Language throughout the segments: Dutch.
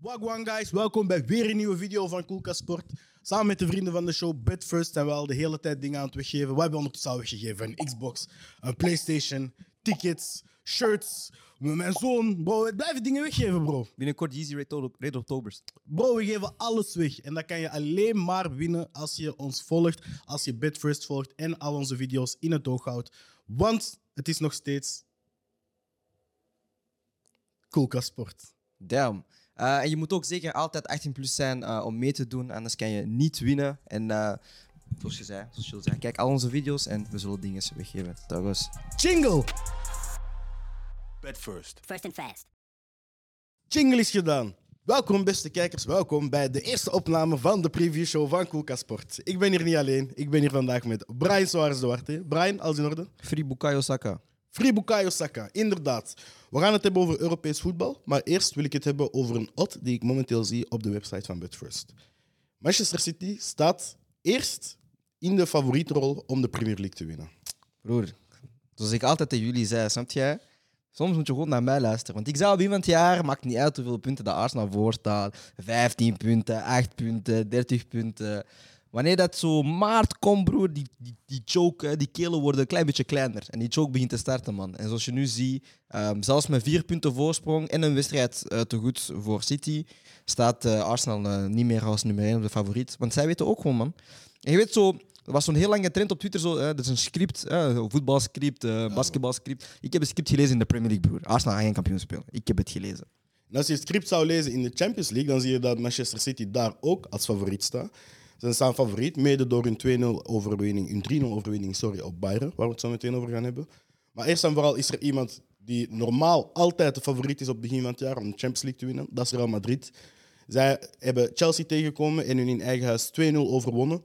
Wagwan guys, welkom bij weer een nieuwe video van Koelka Sport. Samen met de vrienden van de show Betfirst zijn we al de hele tijd dingen aan het weggeven. Wat hebben we ondertussen al weggegeven? Een Xbox, een Playstation, tickets, shirts. Mijn zoon, bro, we blijven dingen weggeven, bro. Binnenkort Yeezy Red, Octobers. Bro, we geven alles weg. En dat kan je alleen maar winnen als je ons volgt, als je Betfirst volgt en al onze video's in het oog houdt. Want het is nog steeds Koelka Sport. Damn. Uh, en je moet ook zeker altijd 18 plus zijn uh, om mee te doen, anders kan je niet winnen. En uh, zoals je zei, zoals je zei, kijk al onze video's en we zullen dingen weggeven. Dat was. Jingle! Bet first. First and fast. Jingle is gedaan. Welkom beste kijkers, welkom bij de eerste opname van de preview show van Koelka Sport. Ik ben hier niet alleen, ik ben hier vandaag met Brian Suarez Duarte. Brian, alles in orde? Free Bukayo Saka. Free Bukayo Saka, inderdaad. We gaan het hebben over Europees voetbal, maar eerst wil ik het hebben over een odd die ik momenteel zie op de website van Betfirst. Manchester City staat eerst in de favorietrol om de Premier League te winnen. Broer, zoals ik altijd tegen jullie zei, snap jij? Soms moet je gewoon naar mij luisteren. Want ik zou op iemand jaar, maakt niet uit hoeveel punten de Arsenal voor staat. 15 punten, 8 punten, 30 punten. Wanneer dat zo maart komt, broer, die, die, die choke, die kelen worden een klein beetje kleiner. En die choke begint te starten, man. En zoals je nu ziet, um, zelfs met vier punten voorsprong en een wedstrijd uh, te goed voor City, staat uh, Arsenal uh, niet meer als nummer 1 op de favoriet. Want zij weten ook gewoon, man. En je weet zo, er was zo'n heel lange trend op Twitter, zo, dat is een script, een voetbalscript, uh, basketbalscript. Ik heb een script gelezen in de Premier League, broer. Arsenal gaat geen kampioen spelen. Ik heb het gelezen. En als je het script zou lezen in de Champions League, dan zie je dat Manchester City daar ook als favoriet staat. Ze staan favoriet, mede door hun 2-0 overwinning, hun 3-0 overwinning sorry, op Bayern, waar we het zo meteen over gaan hebben. Maar eerst en vooral is er iemand die normaal altijd de favoriet is op het begin van het jaar om de Champions League te winnen. Dat is Real Madrid. Zij hebben Chelsea tegengekomen en hun in eigen huis 2-0 overwonnen.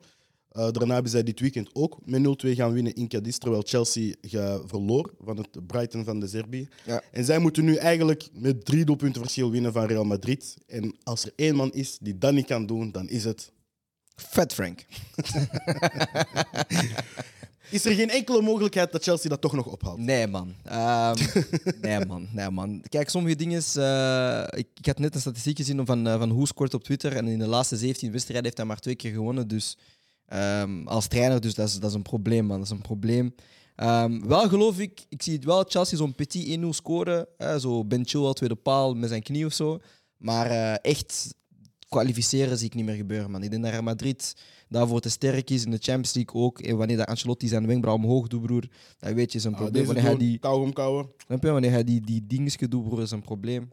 Uh, daarna hebben zij dit weekend ook met 0-2 gaan winnen in Cadiz, terwijl Chelsea verloor van het Brighton van de Serbië. Ja. En zij moeten nu eigenlijk met drie doelpunten verschil winnen van Real Madrid. En als er één man is die dat niet kan doen, dan is het Vet Frank. Is er geen enkele mogelijkheid dat Chelsea dat toch nog ophaalt? Nee, man. Um, nee, man. Nee, man. Kijk, sommige dingen. Uh, ik, ik, had net een statistiek gezien van, uh, van hoe scoort op Twitter. En in de laatste 17 wedstrijden heeft hij maar twee keer gewonnen. Dus um, als trainer, dus dat is, dat is een probleem, man. Dat is een probleem. Um, wel geloof ik, ik zie het wel, Chelsea zo'n petit 1-0 scoren. Zo Ben Chilwell, tweede paal met zijn knie of zo. Maar uh, echt kwalificeren zie ik niet meer gebeuren, man. Ik denk dat Real Madrid daarvoor te sterk is in de Champions League ook. En wanneer dat Ancelotti zijn wenkbrauw omhoog doet, broer, dan weet je, is een Ah, probleem. wanneer hij die, wanneer hij die, die dingetjes doet, broer, is een probleem.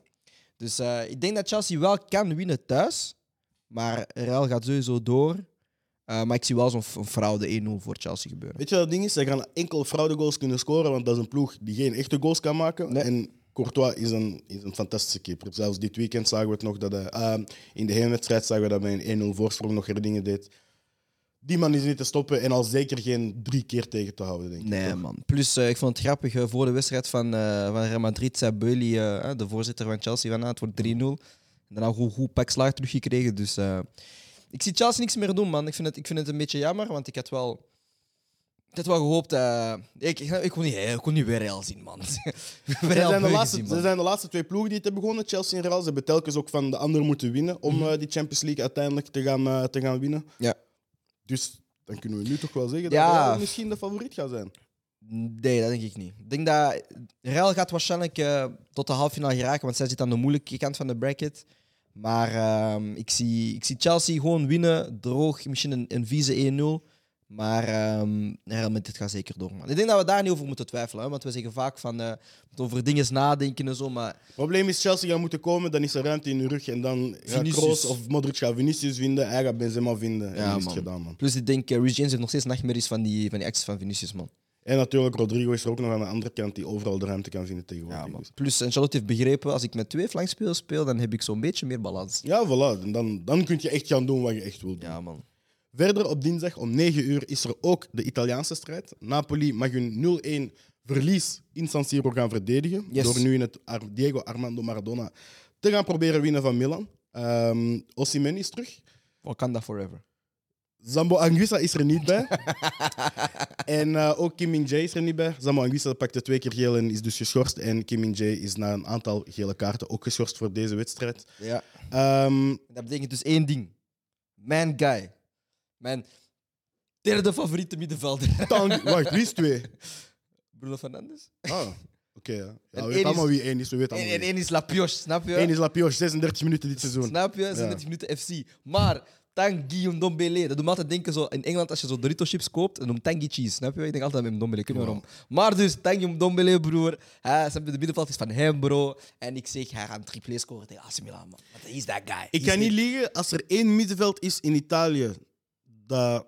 Dus eh, ik denk dat Chelsea wel kan winnen thuis. Maar Real gaat sowieso door. Uh, maar ik zie wel zo'n fraude 1-0 voor Chelsea gebeuren. Weet je wat het ding is? Zij gaan enkel fraudegoals kunnen scoren, want dat is een ploeg die geen echte goals kan maken. Nee. En Courtois is een, is een fantastische keeper. Zelfs dit weekend zagen we het nog dat hij... ah, in de hele wedstrijd zagen we dat hij een 1-0 voorsprong nog dingen deed. Die man is niet te stoppen en al zeker geen drie keer tegen te houden, denk ik. Nee, toch? man. Plus, eh, ik vond het grappig, eh, voor de wedstrijd van, eh, van Real Madrid zei eh, de voorzitter van Chelsea, van, ah, het wordt 3-0. En daarna goed, goed pak slaag teruggekregen. Dus ik zie Chelsea niks meer doen, man. Ik vind, het, ik vind het een beetje jammer, want ik had wel... Ik had wel gehoopt... eh, ik, ik, ik, kon niet, ik kon niet weer Real zien, man. Real zijn, de laatste, man. zijn de laatste twee ploegen die het hebben begonnen, Chelsea en Real. Ze hebben telkens ook van de anderen moeten winnen om Mhm. eh, die Champions League uiteindelijk te gaan, eh, te gaan winnen. Ja. Dus dan kunnen we nu toch wel zeggen Ja. dat Real misschien de favoriet gaat zijn. Nee, dat denk ik niet. Ik denk dat Real gaat waarschijnlijk eh, tot de halve finale geraken, want zij zit aan de moeilijke kant van de bracket. Maar ehm, ik, zie, ik zie Chelsea gewoon winnen, droog, misschien een, een vieze 1-0. Maar ehm Real Madrid gaat zeker door. Man. Ik denk dat we daar niet over moeten twijfelen, hè, want we zeggen vaak van moeten over dingen nadenken en zo. Maar Het probleem is, Chelsea gaat moeten komen, dan is er ruimte in hun rug. En dan gaat. Kroos of Modric gaat Vinicius vinden, hij gaat Benzema vinden. En Ja, is het gedaan, man. plus ik denk, uh, James heeft nog steeds nachtmerries van die, van die acties van Vinicius, man. En natuurlijk, Rodrigo is er ook nog aan de andere kant die overal de ruimte kan vinden tegenwoordig. Ja, man. Plus Ancelotti heeft begrepen, als ik met twee flankspelers speel, dan heb ik zo'n beetje meer balans. Ja, voilà. En dan, dan kun je echt gaan doen wat je echt wilt doen. Ja, man. Verder op dinsdag om 9 uur is er ook de Italiaanse strijd. Napoli mag hun 0-1 verlies in San Siro gaan verdedigen. Yes. Door nu in het Ar- Diego Armando Maradona te gaan proberen winnen van Milan. Ehm Osimhen is terug. Wakanda forever. Zambo Anguissa is er niet bij. en eh, ook Kim Min-jae is er niet bij. Zambo Anguissa pakte twee keer geel en is dus geschorst. En Kim Min-jae is na een aantal gele kaarten ook geschorst voor deze wedstrijd. Ja. Ehm, Dat betekent dus één ding. Mijn guy. Mijn derde favoriete middenvelder. Tang, wacht, wie is twee? Bruno Fernandes. Ah, oké. ja. Ja, En we één weten allemaal wie één is. We weten En, allemaal en wie. één is Lapioche, snap je? Eén is Lapioche, 36 minuten dit seizoen. Snap je? 36 minuten FC. Maar Tang Guillaume Dombele, dat doet me altijd denken zo in Engeland als je zo Dorito chips koopt, dan noemt Tangy cheese, snap je? Ik denk altijd met Dombele, ik weet niet waarom. Maar dus Tangy Dombele, broer, hè, snap je, de middenveld is van hem, bro. En ik zeg, hij gaat een triple scoren tegen AC Milan, man. Want hij is that guy. Ik kan niet liegen, als er één middenveld is in Italië dat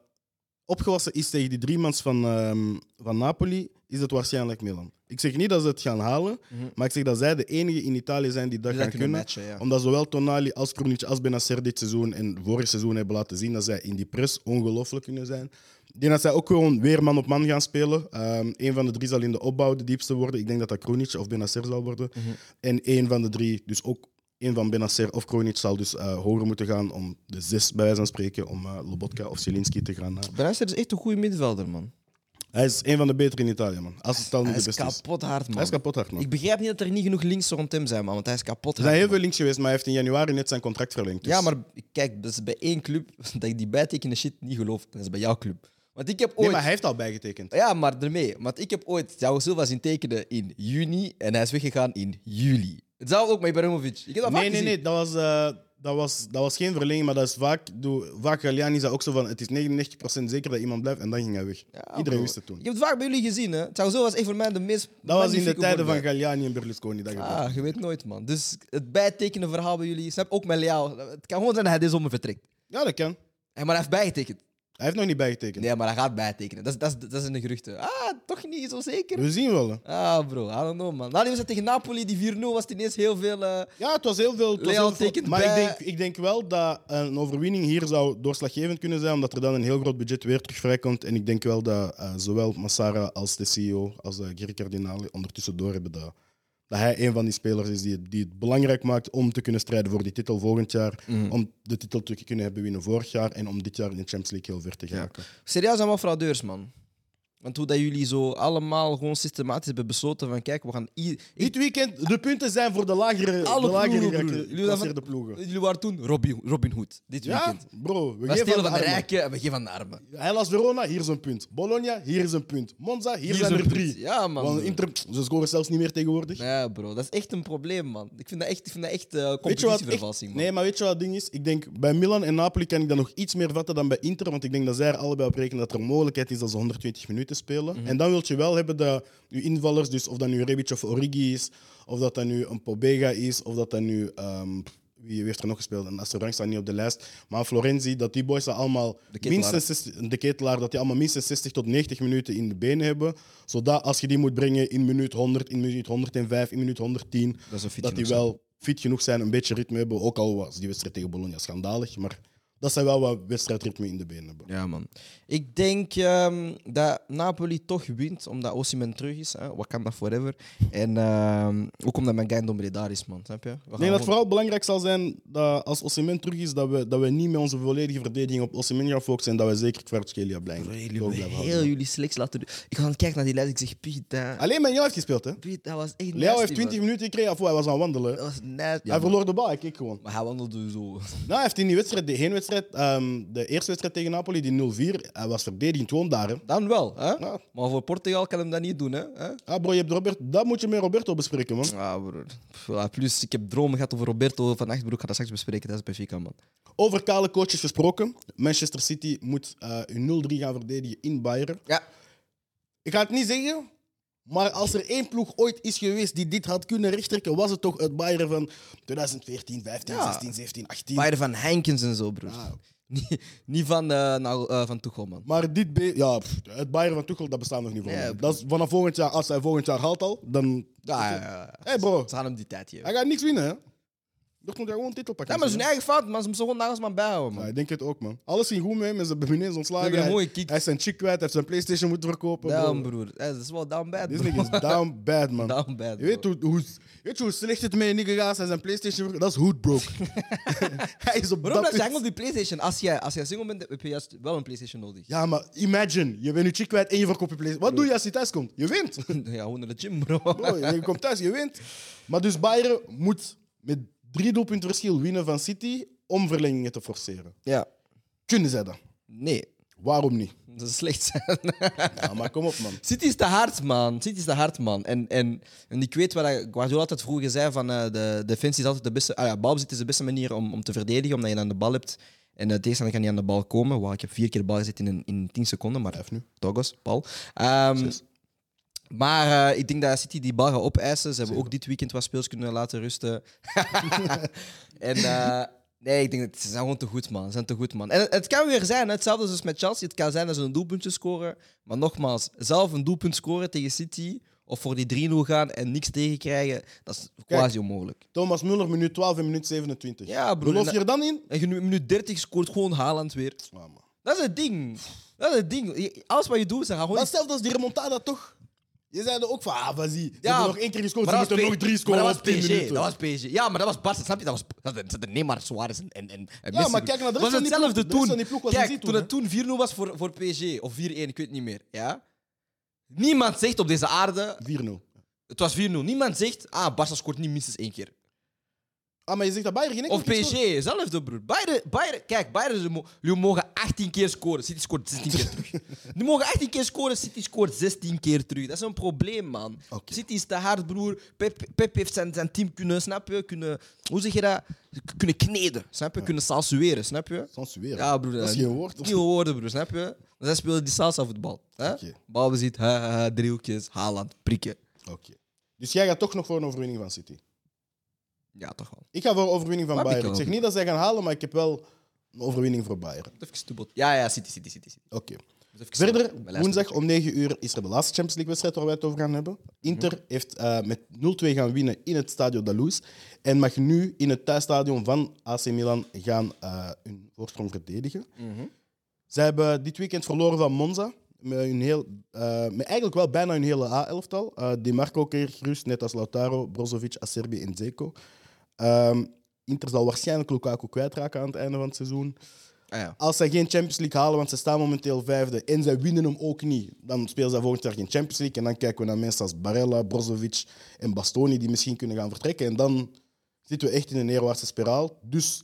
opgewassen is tegen die driemans van, ehm, van Napoli, is het waarschijnlijk Milan. Ik zeg niet dat ze het gaan halen, maar ik zeg dat zij de enige in Italië zijn die dat Die gaan kunnen kunnen. matchen, ja. Omdat zowel Tonali als Krunic als Benacer dit seizoen en vorig seizoen hebben laten zien dat zij in die press ongelooflijk kunnen zijn. Ik denk dat zij ook gewoon weer man op man gaan spelen. Ehm een van de drie zal in de opbouw de diepste worden. Ik denk dat dat Krunic of Benacer zal worden. Mhm. En één van de drie, dus ook één van Benacer of Kronic, zal dus eh, hoger moeten gaan om de zes, bij wijze van spreken, om eh, Lobotka of Zielinski te gaan. eh. Benacer is echt een goede middenvelder, man. Hij is een van de betere in Italië, man. Als het al niet Hij de is beste is. kapot hard, man. Hij is kapot hard, man. Ik begrijp niet dat er niet genoeg links rond hem zijn, man, want hij is kapot Er hard. zijn heel veel links geweest, maar hij heeft in januari net zijn contract verlengd. dus- Ja, maar kijk, dat is bij één club dat ik die bijtekenen shit niet geloof. Dat is bij jouw club. Want ik heb ooit... Nee, maar hij heeft al bijgetekend. Ja, maar ermee. Want ik heb ooit Thiago Silva zien tekenen in juni en hij is weggegaan in juli. Hetzelfde ook met Ibrahimovic. Ik heb dat vaak Nee, nee, gezien. nee. Dat was, eh, dat, was, dat was geen verlenging, maar dat is vaak... Doe, vaak Galliani zei ook zo van, het is 99% zeker dat iemand blijft en dan ging hij weg. Ja, Iedereen bro. wist het toen. Je hebt het vaak bij jullie gezien, hè? Silva was echt voor mij de meest. Dat was in de magnifieke tijden van voorbeeld. Galliani en Berlusconi. Dat gebeurde. Ah, je weet nooit, man. Dus het bijtekenen verhaal bij jullie. Snap ook met Leao. Het kan gewoon zijn dat hij deze zomer vertrekt. Ja, dat kan. Hey, maar hij heeft bijgetekend. Hij heeft nog niet bijgetekend. Nee, maar hij gaat bijtekenen. Dat is, dat is, dat is in de geruchten. Ah, toch niet zo zeker? We zien wel. hè. Ah, bro. I don't know, man. Na die wedstrijd tegen Napoli, die 4-0, was het ineens heel veel... eh, Ja, het was heel veel. het was heel veel- maar bij. ik, denk, ik denk wel dat een overwinning hier zou doorslaggevend kunnen zijn, omdat er dan een heel groot budget weer terug vrijkomt. En ik denk wel dat eh, zowel Massara als de CEO, als uh, Giri Cardinale, ondertussen doorhebben dat, dat hij een van die spelers is die het, die het belangrijk maakt om te kunnen strijden voor die titel volgend jaar. Mhm. Om de titel te kunnen hebben winnen vorig jaar en om dit jaar in de Champions League heel ver te geraken. Serieus allemaal fraudeurs, man. Want hoe dat jullie zo allemaal gewoon systematisch hebben besloten van kijk, we gaan... i- Dit weekend, de punten zijn voor de lagere, Alle de lagere ploegen, broer. Jullie waren ploegen. Jullie waren toen Robin, Robin Hood, dit Ja, weekend. bro. We We geven stelen van de armen. rijken en we geven aan de armen. Hellas Verona, hier is een punt. Bologna, hier is een punt. Monza, hier, zijn er drie. Ja, man. Want Inter, ze scoren zelfs niet meer tegenwoordig. Ja, bro, dat is echt een probleem, man. Ik vind dat echt, ik vind dat echt eh Weet je wat? competitievervalsing, echt- man. nee, maar weet je wat het ding is? Ik denk bij Milan en Napoli kan ik dat nog iets meer vatten dan bij Inter. Want ik denk dat zij er allebei op rekenen dat er een mogelijkheid is dat ze 120 minuten spelen. Mhm. En dan wil je wel hebben dat je invallers, dus of dat nu Rebic of Origi is, of dat dat nu een Pobega is, of dat dat nu. ehm, wie heeft er nog gespeeld? En Astorang staat niet op de lijst. Maar Florenzi, dat die boys dat allemaal ketelaar. minstens 60, de ketelaar, dat die allemaal minstens 60 tot 90 minuten in de benen hebben. Zodat als je die moet brengen in minuut 100, in minuut 105, in minuut 110, Dat dat die wel fit genoeg zijn, een beetje ritme hebben. Ook al was die wedstrijd tegen Bologna schandalig, maar dat zij wel wat wedstrijdritme in de benen hebben. Ja, man. Ik denk ehm, dat Napoli toch wint, omdat Osimhen terug is. Hè? Wakanda forever. En ehm, ook omdat Ndombele daar is, man. Snap je? Ik denk dat het vooral belangrijk zal zijn dat als Osimhen terug is, dat we, dat we niet met onze volledige verdediging op Osimhen gaan focussen en dat we zeker Kvaratskhelia blijven. Heel jullie selectie laten doen. Ik ga kijken naar die lijst. Ik zeg, Piet, dat, Alleen met jou heeft gespeeld, hè? Piet, dat was echt Leo heeft 20 man. minuten gekregen, of hij was aan het wandelen. Dat was net. hij Ja, verloor de bal, ik keek gewoon. Maar hij wandelde zo. Nou, hij heeft in die wedstrijd, de ehm, de eerste wedstrijd tegen Napoli, die 0-4, hij was verdedigend gewoon daar. Hè? Dan wel, hè? Ja. Maar voor Portugal kan hem dat niet doen, hè? Ah, bro, je hebt Robert, dat moet je met Roberto bespreken, man. Broer. Ja, Plus, ik heb dromen gehad over Roberto van Achtbroek. Ik ga dat straks bespreken. Dat is Benfica, man. Over kale coaches gesproken. Manchester City moet eh een 0-3 gaan verdedigen in Bayern. Ja. Ik ga het niet zeggen, maar als er één ploeg ooit is geweest die dit had kunnen rechttrekken, was het toch het Bayern van 2014, 15, Ja. 16, 17, 18. Bayern van Heinkens en zo, broer. Ah. Niet, niet van, eh nou, van Tuchel, man. Maar dit ja, pff, het Bayern van Tuchel, dat bestaat nog niet voor Nee. Dat is vanaf volgend jaar, als hij volgend jaar haalt al, dan... Ja, ja, ja. Hé hey bro, Ze gaan hem die tijd geven. hij gaat niks winnen, hè? Dortmund gaat gewoon een titel pakken. Ja, maar dat is hun eigen fout, maar ze moeten gewoon Nagelsman bijhouden, man. Ja, ik denk het ook, man. Alles ging goed met hem en ze hebben hem ineens ontslagen. Ze hebben een Hij- mooie kick. Hij is zijn chick kwijt, hij heeft zijn PlayStation moeten verkopen. bro. Down, broer. Eh, Dat is wel down bad, This bro. nigga is down bad, man. Down bad, Je weet bro. hoe, hoe, weet je hoe slecht het met nigga gaat en zijn PlayStation Dat is hood broke. hij is op Waarom dat blijf je hangen op die PlayStation? Als jij, als jij single bent, heb je juist wel een PlayStation nodig. Ja, maar imagine, je bent je chick kwijt en je verkoopt je PlayStation. Wat doe je als je thuis komt? Je wint. Ja, gewoon naar de gym, bro. Bro, je komt thuis, je wint. Maar dus Bayern moet met drie doelpunten verschil winnen van City om verlengingen te forceren. Ja. Kunnen zij dat? Nee, Waarom niet? dat is slecht zijn. Ja, maar kom op, man. City is te hard, man. City is te hard, man. En, en, en ik weet wat Guardiola altijd vroeger zei van eh, de defensie is altijd de beste... Ah ja, balbezit is de beste manier om, om te verdedigen, omdat je dan de bal hebt. En de tegenstander kan niet aan de bal komen. Wow, ik heb vier keer bal gezet in, een- in 10 seconden, maar nu. Togos, Paul. Ehm, Zes. Maar eh, ik denk dat City die gaat opeisen. Ze hebben ook dit weekend wat speels kunnen laten rusten. en eh, nee, ik denk dat ze zijn gewoon te goed, man. Ze zijn te goed, man. En het, het kan weer zijn, hè, hetzelfde als met Chelsea. Het kan zijn dat ze een doelpuntje scoren. Maar nogmaals, zelf een doelpunt scoren tegen City of voor die 3-0 gaan en niks tegenkrijgen, dat is quasi onmogelijk. Thomas Muller, minuut 12 en minuut 27. Ja, broer. Je er dan in? En minuut 30 scoort gewoon Haaland weer. Man. Dat is het ding. Dat is het ding. Alles wat je doet, ze gaan gewoon hetzelfde als die remontada, toch? Je zei er ook van, ah, vas-y. Ze Ja, hebben nog één keer gescoord, ze moeten nog drie scoren op dat 10 was PSG. minuten. Dat was PSG. Ja, maar dat was Barca, snap je? Dat was dat dat- Neymar, Suarez en, en, en en Ja, Messi. maar kijk naar de rest was hetzelfde toen. Kijk, toen toen, het toen 4-0 was voor, voor PSG, of 4-1, ik weet het niet meer. Ja? Niemand zegt op deze aarde, 4-0. het was 4-0. Niemand zegt, ah, Barca scoort niet minstens één keer. Ah, maar je zegt dat Bayern geen Of keer PSG, scoort. zelfde broer. Bayern, Bayern, kijk, Bayern ze mo- jullie mogen 18 keer scoren. City scoort 16 keer terug. Die mogen 18 keer scoren, City scoort 16 keer terug. Dat is een probleem, man. Oké. City is te hard, broer. Pep, Pep heeft zijn, zijn team kunnen, snap je? Kunnen, hoe zeg je dat? K- Kunnen kneden, snap je? Kunnen salsueren, snap je? Censureren. Ja, broer. Dat is geen woord. Nieuwe woorden, broer, snap je? Zij spelen die salsa voetbal. Hè? Oké. Balbezit, ha, ha, ha, driehoekjes, Haaland, prikken. Oké. Dus jij gaat toch nog voor een overwinning van City? Ja, toch wel. Ik ga voor een overwinning van ik Bayern. Ik zeg niet dat zij gaan halen, maar ik heb wel een overwinning voor Bayern. Even. Ja, ja, City, City, City. City. Oké. Even Verder, stoebelt. Mijn lijst. woensdag om 9 uur is er de laatste Champions League-wedstrijd waar wij het over gaan hebben. Inter Mhm. heeft eh, met 0-2 gaan winnen in het Stadio da Luz en mag nu in het thuisstadion van AC Milan gaan eh, hun voorsprong verdedigen. Mhm. Zij hebben dit weekend verloren van Monza. Met, hun heel, eh, met eigenlijk wel bijna hun hele A-elftal. Eh Di Marco kreeg gerust, net als Lautaro, Brozovic, Acerbi en Zeko. Ehm, Inter zal waarschijnlijk Lukaku kwijtraken aan het einde van het seizoen. Ah, ja. Als zij geen Champions League halen, want ze staan momenteel vijfde en zij winnen hem ook niet, dan spelen zij volgend jaar geen Champions League. En dan kijken we naar mensen als Barella, Brozovic en Bastoni die misschien kunnen gaan vertrekken. En dan zitten we echt in een neerwaartse spiraal. Dus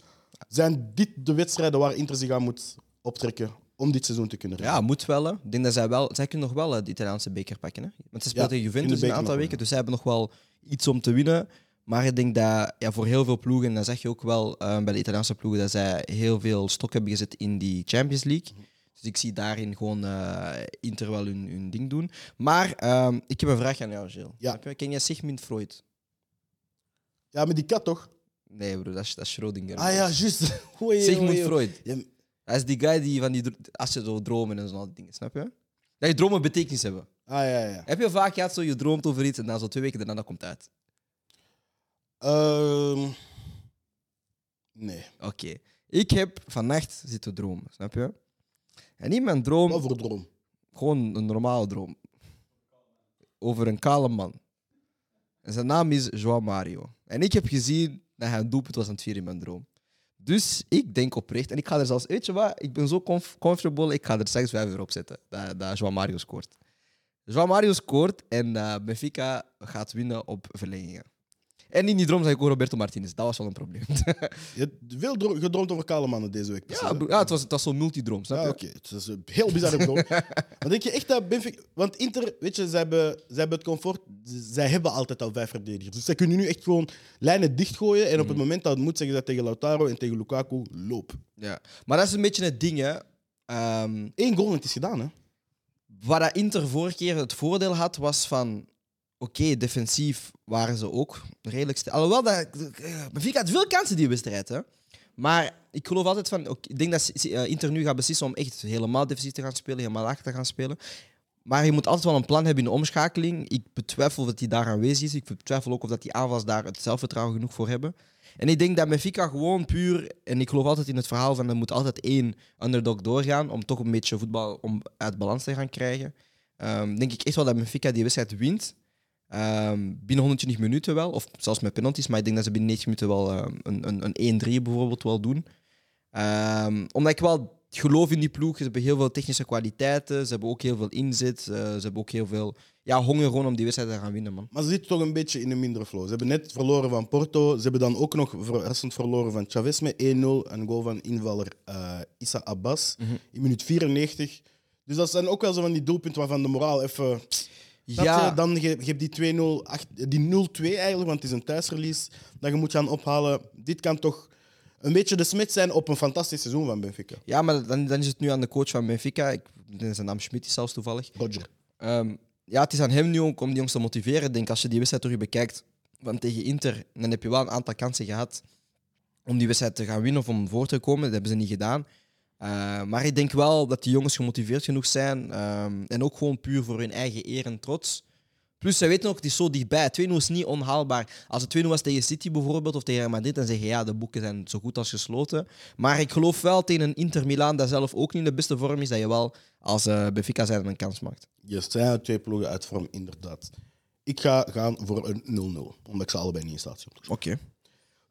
zijn dit de wedstrijden waar Inter zich aan moet optrekken om dit seizoen te kunnen redden? Ja, moet wel. hè. Ik denk dat zij wel... Zij kunnen nog wel eh, de Italiaanse beker pakken. Hè? Want ze speelt Ja, tegen Juventus een aantal weken, dus zij hebben nog wel iets om te winnen. Maar ik denk dat ja, voor heel veel ploegen, en dat zeg je ook wel eh, bij de Italiaanse ploegen, dat zij heel veel stok hebben gezet in die Champions League. Mhm. Dus ik zie daarin gewoon eh, Inter wel hun, hun ding doen. Maar ehm, ik heb een vraag aan jou, Gilles. Ja. Ken jij Sigmund Freud? Ja, met die kat toch? Nee, bro, dat is, dat is Schrödinger. Ah ja, juist. Sigmund. Freud. Ja, Hij is die guy die van die... Als je zo dromen en zo al die dingen, snap je? Dat je dromen betekenis hebben. Ah ja, ja. Heb je vaak gehad zo, je droomt over iets en dan zo twee weken daarna dat komt uit? Ehm, nee. Oké. Ik heb vannacht zitten dromen, snap je? En in mijn droom, Wat voor droom? gewoon een normale droom, over een kale man. En zijn naam is João Mario. En ik heb gezien dat hij een doelpunt was aan het vieren in mijn droom. Dus ik denk oprecht, en ik ga er zelfs, weet je wat, ik ben zo comf- comfortable, ik ga er straks 5 euro op zetten dat, dat João Mario scoort. João Mario scoort en eh, Benfica gaat winnen op verlengingen. En in die droom zag ik ook Roberto Martinez. Dat was wel een probleem. Je hebt veel dro- gedroomd over kale mannen deze week. precies, ja, hè? bro- ja, het was, het was zo'n multidroom, snap Ja, je? oké. Het is een heel bizarre droom. maar denk je echt dat Benfica... Want Inter, weet je, ze hebben, ze hebben het comfort... z- Zij hebben altijd al vijf verdedigers. Dus zij kunnen nu echt gewoon lijnen dichtgooien. En op Mhm. het moment dat het moet, zeggen ze tegen Lautaro en tegen Lukaku, loop. Ja. Maar dat is een beetje het ding, hè. Ehm, Eén goal en het is gedaan, hè? waar dat Inter vorige keer het voordeel had, was van... Oké, defensief waren ze ook redelijk sterk. Alhoewel, dat, eh, Benfica had veel kansen die wedstrijd, hè. Maar ik geloof altijd van... ik denk dat eh, Inter nu gaat beslissen om echt helemaal defensief te gaan spelen, helemaal achter te gaan spelen. Maar je moet altijd wel een plan hebben in de omschakeling. Ik betwijfel dat die daar aanwezig is. Ik betwijfel ook of dat die aanvals daar het zelfvertrouwen genoeg voor hebben. En ik denk dat Benfica gewoon puur, en ik geloof altijd in het verhaal van er moet altijd één underdog doorgaan om toch een beetje voetbal om uit balans te gaan krijgen. Ehm, denk ik echt wel dat Benfica die wedstrijd wint. Ehm, binnen 120 minuten wel, of zelfs met penalties, maar ik denk dat ze binnen 90 minuten wel ehm, een, een, een 1-3 bijvoorbeeld wel doen. Ehm, omdat ik wel geloof in die ploeg. Ze hebben heel veel technische kwaliteiten, ze hebben ook heel veel inzet, eh, ze hebben ook heel veel ja, honger gewoon om die wedstrijd te gaan winnen, man. Maar ze zitten toch een beetje in een mindere flow. Ze hebben net verloren van Porto. Ze hebben dan ook nog verrassend verloren van Chavez met 1-0. Een goal van invaller eh Issa Abbas in minuut 94. Dus dat zijn ook wel zo van die doelpunten waarvan de moraal even... Snap Ja, je? Dan je, je hebt die 2-0, ach- die 0-2 eigenlijk, want het is een thuisrelease dat je moet gaan ophalen. Dit kan toch een beetje de smid zijn op een fantastisch seizoen van Benfica. ja maar dan, dan is het nu aan de coach van Benfica. Ik zijn naam Schmidt is zelfs toevallig. Roger. Ehm, ja, het is aan hem nu ook om die jongens te motiveren. Ik denk als je die wedstrijd terug bekijkt van tegen Inter, dan heb je wel een aantal kansen gehad om die wedstrijd te gaan winnen of om voor te komen. Dat hebben ze niet gedaan. Eh, maar ik denk wel dat die jongens gemotiveerd genoeg zijn. ehm, en ook gewoon puur voor hun eigen eer en trots. Plus, ze weten ook, het is zo dichtbij. 2-0 is niet onhaalbaar. Als het 2-0 was tegen City bijvoorbeeld of tegen Madrid, dan zeg je ja, de boeken zijn zo goed als gesloten. Maar ik geloof wel tegen een Inter Milan, dat zelf ook niet de beste vorm is, dat je wel als eh Benfica zijn een kans maakt. Je zijn twee ploegen uit vorm, inderdaad. Ik ga gaan voor een 0-0, omdat ik ze allebei niet in staat zie. Oké.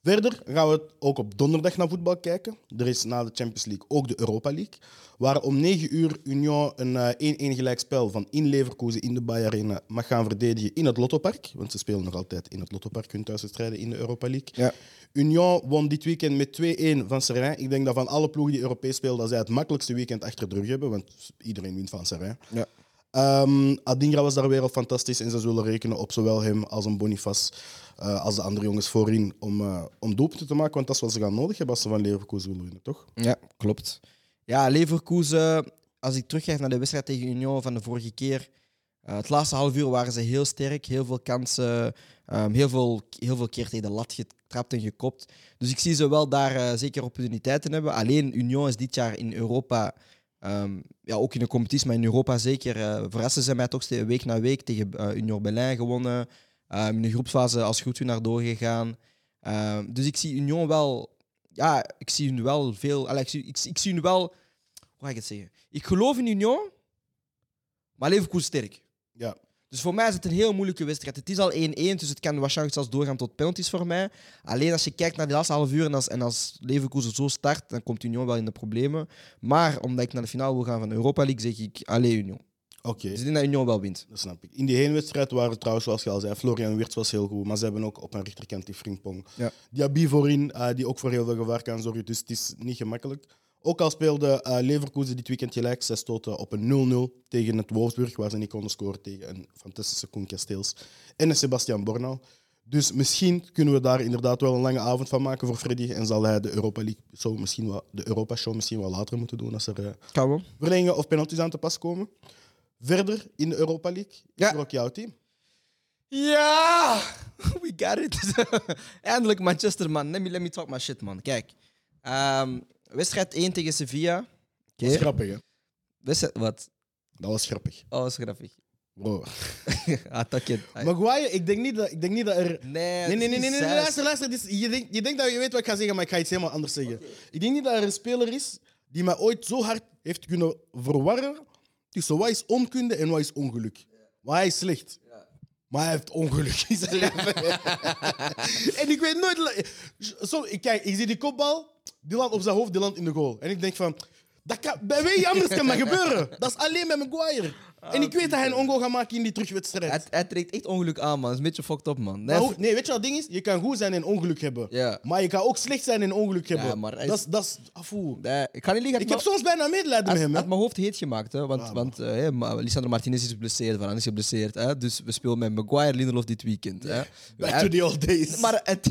Verder gaan we ook op donderdag naar voetbal kijken. Er is na de Champions League ook de Europa League. Waar om 9 uur Union een eh, 1-1 gelijkspel van in Leverkusen in de Bayer Arena mag gaan verdedigen in het Lottopark. Want ze spelen nog altijd in het Lottopark hun thuiswedstrijden in de Europa League. Ja. Union won dit weekend met 2-1 van Serrain. Ik denk dat van alle ploegen die Europees spelen, dat zij het makkelijkste weekend achter de rug hebben. Want iedereen wint van Serrain. Ja. Ehm, Adingra was daar weer al fantastisch en ze zullen rekenen op zowel hem als een Boniface eh, als de andere jongens voorin om, eh om doelpunten te maken. Want dat is wat ze gaan nodig hebben als ze van Leverkusen willen winnen, toch? Ja, klopt. Ja, Leverkusen, als ik terugkijk naar de wedstrijd tegen Union van de vorige keer. eh, het laatste half uur waren ze heel sterk, heel veel kansen, ehm, heel, veel, heel veel keer tegen de lat getrapt en gekopt. Dus ik zie ze wel daar zeker opportuniteiten hebben. Alleen Union is dit jaar in Europa, ehm, ja, ook in de competitie, maar in Europa zeker, eh, verrassen ze mij toch week na week tegen eh, Union Berlin gewonnen. Ehm, in de groepsfase als groepswinnaar doorgegaan. Ehm, dus ik zie Union wel ja, ik zie nu wel veel. allee, ik, zie, ik, zie nu wel. Hoe ga ik het zeggen? Ik geloof in Union, maar Leverkusen sterk. Ja. Dus voor mij is het een heel moeilijke wedstrijd. Het is al 1-1, dus het kan waarschijnlijk zelfs doorgaan tot penalties voor mij. Alleen als je kijkt naar die laatste half uur en als, en als Leverkusen zo start, dan komt Union wel in de problemen. Maar omdat ik naar de finale wil gaan van de Europa League, zeg ik alleen Union. Oké, Dus ik denk dat Union wel wint. dat snap ik. In die heenwedstrijd waren trouwens, zoals je al zei, Florian Wirtz was heel goed. Maar ze hebben ook op een rechterkant die Frimpong. Ja. Diaby voorin, eh, die ook voor heel veel gevaar kan zorgen. Dus het is niet gemakkelijk. Ook al speelde eh, Leverkusen dit weekend gelijk. Zij stoten op een 0-0 tegen het Wolfsburg, waar ze niet konden scoren tegen een fantastische Koen Casteels en een Sebastian Bornau. Dus misschien kunnen we daar inderdaad wel een lange avond van maken voor Freddy. En zal hij de Europa League show misschien wel, de Europa Show misschien wel later moeten doen als er wel. verlengingen of penalties aan te pas komen. Verder in de Europa League Ja. is er ook jouw team. Ja! We got it. Eindelijk Manchester, man. Let me, let me talk my shit, man. Kijk. Ehm, wedstrijd 1 tegen Sevilla. Dat is grappig, hè? Wedstrijd... Wat? Dat was grappig. Oh, dat is grappig. Bro. ah, tak je. Maguire, ik denk niet dat, ik denk niet dat er... Nee, Nee, nee, nee, nee, nee, luister, luister. Dit is- je, denkt, je denkt dat je weet wat ik ga zeggen, maar ik ga iets helemaal anders zeggen. Ik denk niet dat er een speler is die mij ooit zo hard heeft kunnen verwarren tussen wat is onkunde en wat is ongeluk. Maar hij is slecht. Maar hij heeft ongeluk in zijn leven. en ik weet nooit... Zo, ik, kijk, ik zie die kopbal, die landt op zijn hoofd, die landt in de goal. En ik denk van... Dat kan, bij wie anders kan dat gebeuren? Dat is alleen met Maguire. En ik weet dat hij een ongoal gaat maken in die terugwedstrijd. Hij, hij trekt echt ongeluk aan, man. Dat is een beetje fucked up, man. Nee, Maar hoe- nee, weet je wat het ding is? Je kan goed zijn en ongeluk hebben. Ja. Maar je kan ook slecht zijn en ongeluk hebben. maar hij dat, is- dat is afvoer. nee, ik ga niet liegen. Ik heb soms bijna medelijden met Hij hem. had Hè? mijn hoofd heet gemaakt, hè, want, want eh, hè, Ma- Lisandro Martinez is geblesseerd, Varane is geblesseerd. Hè, dus we spelen met Maguire Lindelof dit weekend. Hè. Back Hij- to the old days. Maar het...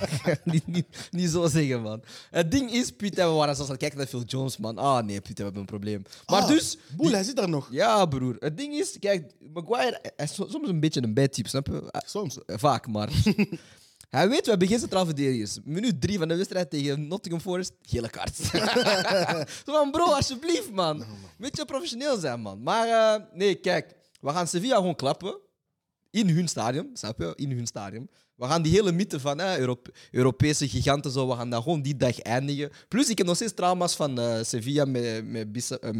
niet, niet, niet zo zeggen, man. Het ding is, Pieter, we waren zelfs aan het kijken naar Phil Jones, man. Ah, nee, Pieter, we hebben een probleem. Maar Ah, dus... Boel, hij zit daar nog. Ja, broer. Het ding is, kijk, Maguire hij is so- soms een beetje een bad type, snap je? Eh, Soms. Vaak, maar... Hij weet, we hebben geen centraal verdedigers. Minuut drie van de wedstrijd tegen Nottingham Forest, gele kaart. Zo van, bro, alsjeblieft, man. Beetje professioneel zijn, man. Maar eh, nee, kijk, we gaan Sevilla gewoon klappen. In hun stadion, snap je? In hun stadion. We gaan die hele mythe van eh, Europe- Europese giganten, zo, we gaan dat gewoon die dag eindigen. Plus, ik heb nog steeds trauma's van eh, Sevilla met, met, Bisa- eh.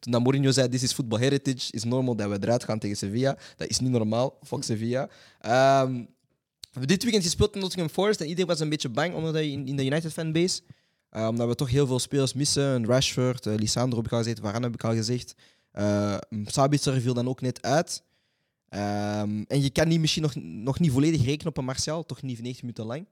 Toen dat Mourinho zei, this is football heritage, is normal dat we eruit gaan tegen Sevilla. Dat is niet normaal, fuck Sevilla. We hebben dit weekend gespeeld in Nottingham Forest en iedereen was een beetje bang omdat hij in, in de United fanbase. Eh, omdat we toch heel veel spelers missen. Rashford, eh, Lisandro heb ik al gezegd, heb ik al gezegd. Sabitzer viel dan ook net uit. Ehm, en je kan niet, misschien nog, nog niet volledig rekenen op een Martial, toch niet 90 minuten lang.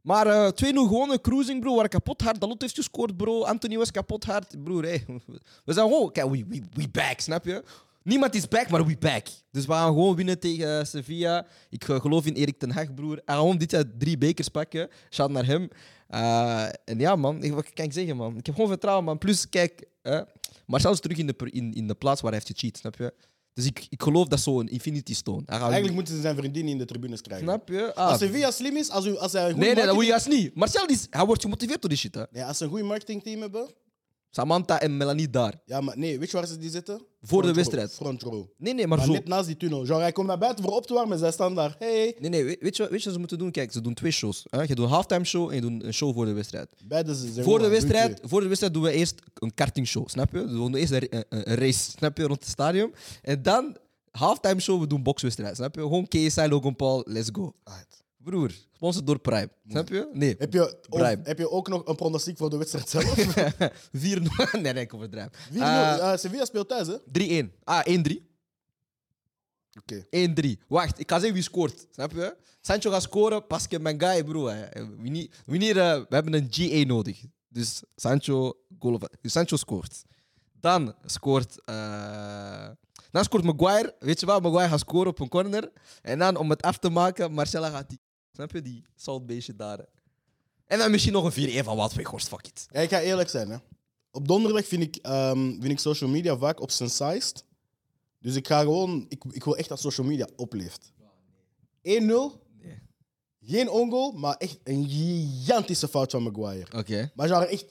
Maar eh 2-0 gewonnen, cruising, bro. Waren kapot hard. Dalot heeft gescoord, bro. Anthony was kapot hard. Broer, we zijn gewoon... Kijk, we, we, we back, snap je? Niemand is back, maar we back. Dus we gaan gewoon winnen tegen eh, Sevilla. Ik eh, geloof in Erik ten Hag, broer. Gaat gewoon dit jaar drie bekers pakken. Shout naar hem. En ja, man. Ik, wat kan ik zeggen, man? Ik heb gewoon vertrouwen, man. Plus, kijk... Marcel is terug in de, in, in de plaats waar hij heeft gecheat, snap je? Dus ik, ik geloof dat zo'n Infinity Stone. Hij gaat Eigenlijk moeten ze zijn vriendin in de tribunes krijgen. Snap je? Ah. Als Sevilla slim is, als, u, als hij een goed Nee, nee, dat moet je juist niet. Marcel is, hij wordt gemotiveerd door die shit. Hè. nee, als ze een goed marketingteam hebben... Samantha en Melanie daar. Ja, maar nee, weet je waar ze die zitten? Voor de wedstrijd. Front row. Nee, nee, maar Maar zo. net naast die tunnel. Genre, hij komt naar buiten voor op te warmen, zij staan daar. Hey. Nee, nee, weet weet je, wat- weet je wat ze moeten doen? Kijk, ze doen twee shows. Hè? Je doet een halftime show en je doet een show voor de wedstrijd. Beide zijn Voor de, wedstrijd, doen voor de wedstrijd doen we eerst een kartingshow, snap je? We doen eerst een, een- een race, snap je, rond het stadion. En dan, halftime show, we doen bokswedstrijd, snap je? Gewoon KSI, Logan Paul, let's go. twee. Broer, sponsor door Prime, snap je? Nee, Heb je, ook, Prime. heb je ook nog een pronostiek voor de wedstrijd zelf? 4 Nee, nee, ik overdrijf. 4-0. Eh, Eh, Sevilla speelt thuis, hè? 3-1. Ah, 1-3. Oké. 1-3. Wacht, ik ga zeggen wie scoort. Snap je? Sancho gaat scoren, Pascal mijn guy, bro. hè. We, need, we, need, eh, we hebben een GA nodig. Dus Sancho, goal of, dus Sancho scoort. Dan scoort, eh, dan scoort Maguire. Weet je wat? Maguire gaat scoren op een corner. En dan om het af te maken, Marcella gaat die. Snap je? Die saltbeestje daar. hè. En dan misschien nog een 4-1 van Wout Weghorst. Fuck it. Ja, ik ga eerlijk zijn, hè. Op donderdag vind ik, ehm, vind ik social media vaak op zijn saaist. Dus ik ga gewoon... Ik, ik wil echt dat social media opleeft. 1-0. Nee. Geen ongoal, maar echt een gigantische fout van Maguire. Oké. Maar genre echt...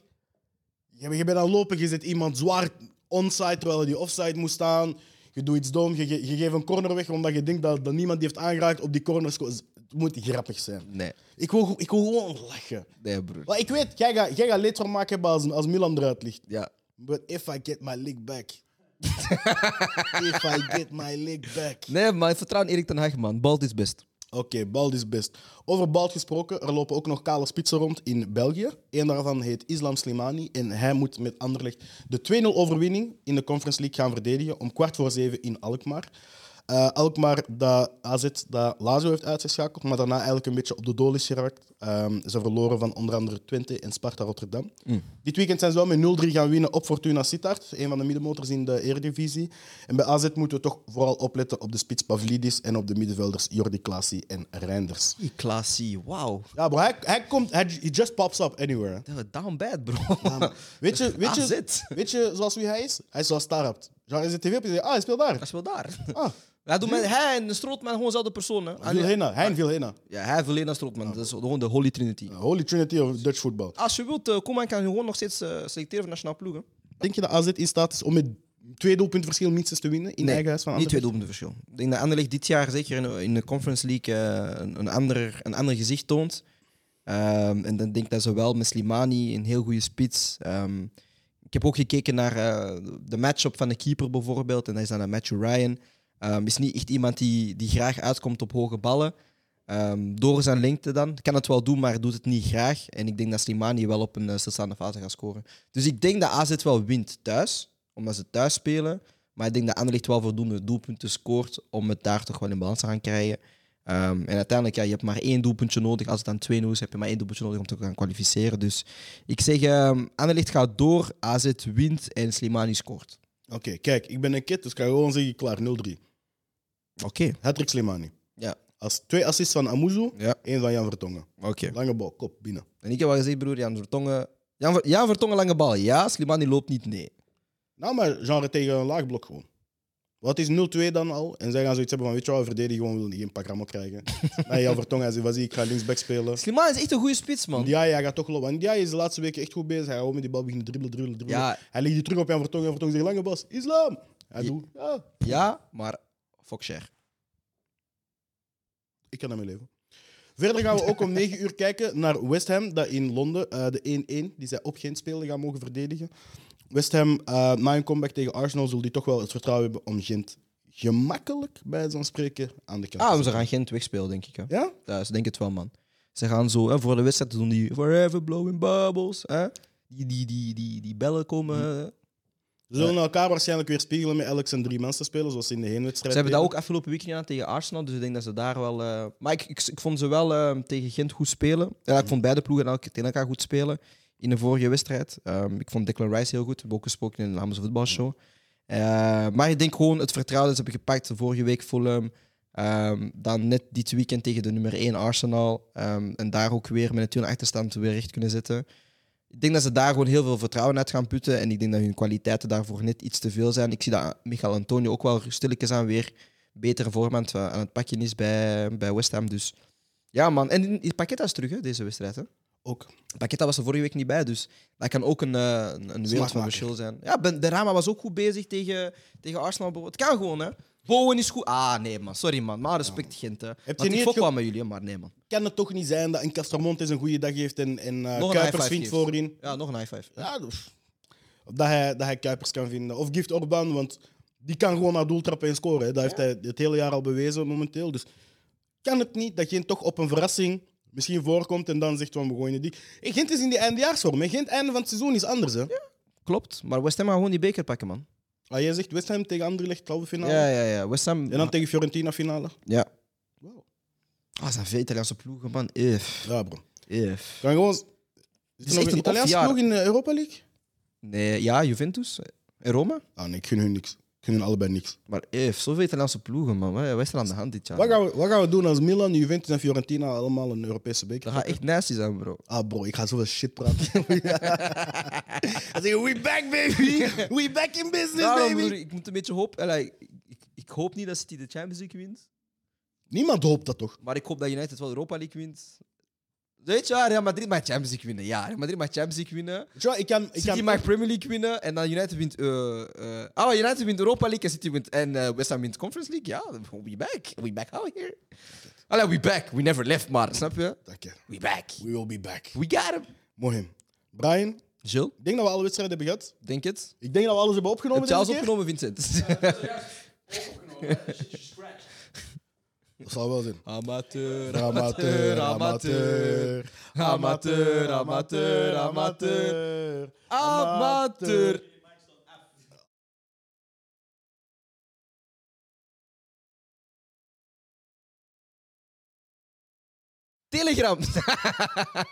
Je, je bent aan het lopen, je zet iemand zwaar onside terwijl hij die offside moest staan. Je doet iets dom, je, ge- je geeft een corner weg omdat je denkt dat, dat niemand die heeft aangeraakt op die corner sco- moet grappig zijn. Nee. Ik wil, ik wil gewoon lachen. Nee, broer. Maar ik weet, jij gaat, jij gaat leedvermaak hebben als, als Milan eruit ligt. Ja. But if I get my leg back. if I get my leg back. Nee, maar ik vertrouw in Erik ten Hag, man. Balt is best. Oké, Bald is best. Over Bald gesproken, er lopen ook nog kale spitsen rond in België. Eén daarvan heet Islam Slimani en hij moet met Anderlecht de 2-0 overwinning in de Conference League gaan verdedigen om kwart voor zeven in Alkmaar. Eh, Alkmaar dat AZ dat Lazio heeft uitgeschakeld, maar daarna eigenlijk een beetje op de dool is geraakt. Ehm, ze verloren van onder andere Twente en Sparta Rotterdam. Dit weekend zijn ze wel met 0-3 gaan winnen op Fortuna Sittard, een van de middenmotors in de Eredivisie. En bij AZ moeten we toch vooral opletten op de spits Pavlidis en op de middenvelders Jordi Klaasie en Reinders. Klaasie, wauw. Ja, bro, hij, hij komt, hij, he just pops up anywhere. Down bad, bro. Ja, man. weet, je, weet, je, weet je zoals wie hij is? Hij is zoals Startup. Genre, hij zit tv op en zegt, ah, hij speelt daar. Hij is wel daar. Ah, Hij, doet met, hij en Strootman gewoon dezelfde persoon. Hè. Vilhena. Hij en Vilhena. Ja, hij heeft alleen Strootman. Dat is gewoon de Holy Trinity. Holy Trinity of Dutch football. Als je wilt, uh, Koeman kan je gewoon nog steeds eh, selecteren voor nationale ploegen. Denk je dat AZ in staat is om met twee doelpunten verschil minstens te winnen in eigen huis van niet twee Anderlecht? doelpunten verschil. Ik denk dat Anderlecht dit jaar zeker in de, in de Conference League eh, een, een, ander, een ander gezicht toont. Ehm, en dan denk ik dat ze wel met Slimani een heel goede spits. Ehm, heb ook gekeken naar eh, de matchup van de keeper bijvoorbeeld. En dat is dan een Matthew Ryan. Ehm, is niet echt iemand die, die graag uitkomt op hoge ballen. Ehm, door zijn lengte dan. Kan het wel doen, maar doet het niet graag. En ik denk dat Slimani wel op een uh, stilstaande fase gaat scoren. Dus ik denk dat AZ wel wint thuis, omdat ze thuis spelen. Maar ik denk dat Anderlecht wel voldoende doelpunten scoort om het daar toch wel in balans te gaan krijgen. Ehm, en uiteindelijk, ja, je hebt maar één doelpuntje nodig. Als het dan 2-0 is, heb je maar één doelpuntje nodig om te gaan kwalificeren. Dus ik zeg, um, Anderlecht gaat door, AZ wint en Slimani scoort. Oké, kijk, ik ben een kid, dus ik ga gewoon zeggen, klaar, 0-3. Oké. Okay. Hattrick Slimani. Ja. Als twee assists van Amuzu, Ja. één van Jan Vertongen. Oké. Okay. Lange bal, kop, binnen. En ik heb wel gezegd, broer, Jan Vertongen... Jan, Ver... Jan Vertongen, lange bal. Ja, Slimani loopt niet, nee. Nou, maar genre tegen een laag blok gewoon. Wat is 0-2 dan al? En zij gaan zoiets hebben van, weet je wat, we verdedigen gewoon, willen geen pak rammen krijgen. maar Jan Vertongen, hij zegt, wat zie ik, ga linksback spelen. Slimani is echt een goede spits, man. Ja, hij gaat toch lopen. En Ndiaye is de laatste weken echt goed bezig. Hij gaat met die bal beginnen dribbelen, dribbelen, dribbelen. Ja. Hij legt die terug op Jan Vertongen. Jan Vertongen zegt, lange bas, islam. Hij Ja. doet, ja. Ja, maar fuck share. Ik kan daarmee leven. Verder gaan we ook om 9 uur kijken naar West Ham, dat in Londen eh, de 1-1, die zij op Gent spelen, gaan mogen verdedigen. West Ham, eh, na een comeback tegen Arsenal, zullen die toch wel het vertrouwen hebben om Gent gemakkelijk, bij zo'n spreken, aan de kant te Ah, ze gaan Gent wegspelen, denk ik. Hè. Ja? Ja, ze denken het wel, man. Ze gaan zo, hè, voor de wedstrijd doen die forever blowing bubbles. Hè. Die, die, die, die, die bellen komen. hè. Ze zullen elkaar waarschijnlijk weer spiegelen met Alex en drie mensen spelen, zoals in de heenwedstrijd Ze hebben dat ook afgelopen week gedaan tegen Arsenal, dus ik denk dat ze daar wel... eh, Maar ik, ik, ik vond ze wel eh, tegen Gent goed spelen. Ja, ik vond beide ploegen elke- tegen elkaar goed spelen in de vorige wedstrijd. Ehm, ik vond Declan Rice heel goed. We hebben ook gesproken in de Amsterdam voetbalshow. Eh, maar ik denk gewoon het vertrouwen dat ze hebben gepakt vorige week Fulham. Ehm, dan net dit weekend tegen de nummer 1 Arsenal. Ehm, en daar ook weer met een 2 achterstand weer recht kunnen zetten. Ik denk dat ze daar gewoon heel veel vertrouwen uit gaan putten. En ik denk dat hun kwaliteiten daarvoor net iets te veel zijn. Ik zie dat Michael Antonio ook wel stilletjes aan weer betere vorm aan het, het pakken is bij, bij West Ham. Dus ja, man. En Paqueta is terug, deze wedstrijd. Hè? Ook. Paqueta was er vorige week niet bij, dus dat kan ook een, eh, een, een wereld van verschil zijn. Ja, Ben de Rama was ook goed bezig tegen, tegen Arsenal. Het kan gewoon, hè. Bowen is goed. Ah, nee, man. Sorry, man. Maar respect, Gent. Hè. je niet ik wel met jullie, maar nee, man. Kan het toch niet zijn dat een Castromontes een goede dag heeft en, en een Kuipers vindt voorin? Ja, nog een high five. Ja, dus, dat, hij, dat hij Kuipers kan vinden. Of Gift Orban, want die kan gewoon naar doel trappen en scoren. Hè. Dat heeft hij het hele jaar al bewezen momenteel. Dus kan het niet dat Gent toch op een verrassing misschien voorkomt en dan zegt van we gooien die. Hey, Gent is in die eindejaarsvorm. hè. Gent einde van het seizoen is anders. Hè? Klopt, maar West Ham gaat gewoon die beker pakken, man. Ah, jij zegt West Ham tegen Anderlecht halve finale. Ja, ja, ja. West Ham... En dan tegen Fiorentina finale. Ja. Wow. Ah, zijn veel Italiaanse ploegen, man. If. Ja, bro. If. Kan gewoon... Is er nog een Italiaanse ploeg in de Europa League? Nee, ja, Juventus. En Roma. Ah nee, ik gun hun niks. Hun allebei niks. Maar if, zoveel Italiaanse ploegen, man. Wat is er aan de hand dit jaar? Wat gaan, we, wat gaan we doen als Milan, Juventus en Fiorentina allemaal een Europese beker Dat gaat echt nasty zijn, bro. Ah bro, ik ga zoveel shit praten. Hij zegt, we back baby! We back in business Daarom, baby! broer, ik moet een beetje hoop. ik, ik, ik hoop niet dat City de Champions League wint. Niemand hoopt dat toch? Maar ik hoop dat United wel Europa League wint. Weet je, waar, Real Madrid mag Champions League winnen. Ja, Real Madrid mag Champions League winnen. Weet je wat, ik kan... Ik City kan mag Premier League winnen. En dan United wint... eh eh ah, United wint Europa League en City wint... En eh, West Ham wint Conference League. Ja, we back. We back out here. Allee, we back. We never left, maar snap je? Dank je. We back. We will be back. We got him. Mooi. Brian, Jill, ik denk dat we alle wedstrijden hebben gehad. denk het. Ik denk dat we alles hebben Heb opgenomen je alles opgenomen, Vincent? Dat zal wel zijn. Amateur, Amateur, amateur. Amateur, amateur, amateur. Amateur. Telegram.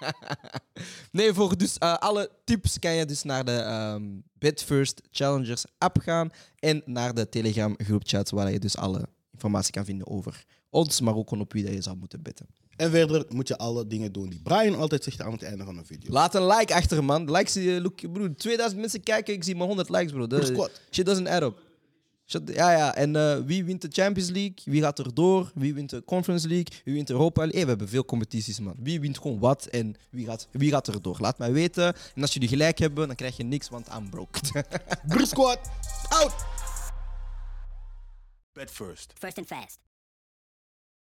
nee, voor dus eh, alle tips kan je dus naar de ehm Bitfirst Challengers app gaan en naar de Telegram groepchat waar je dus alle informatie kan vinden over ons, maar ook gewoon op wie dat je zou moeten betten. En verder moet je alle dingen doen die Brian altijd zegt aan het einde van een video. Laat een like achter, man. Likes, eh, look, broer. 2000 mensen kijken, ik zie maar 100 likes, bro. Dat- squad. Shit doesn't add up. Shit, ja, ja. En eh, wie wint de Champions League? Wie gaat er door? Wie wint de Conference League? Wie wint Europa League? Hey, we hebben veel competities, man. Wie wint gewoon wat en wie gaat, wie gaat er door? Laat mij weten. En als jullie gelijk hebben, dan krijg je niks, want I'm broke. Squad, out! Bet first. First and fast.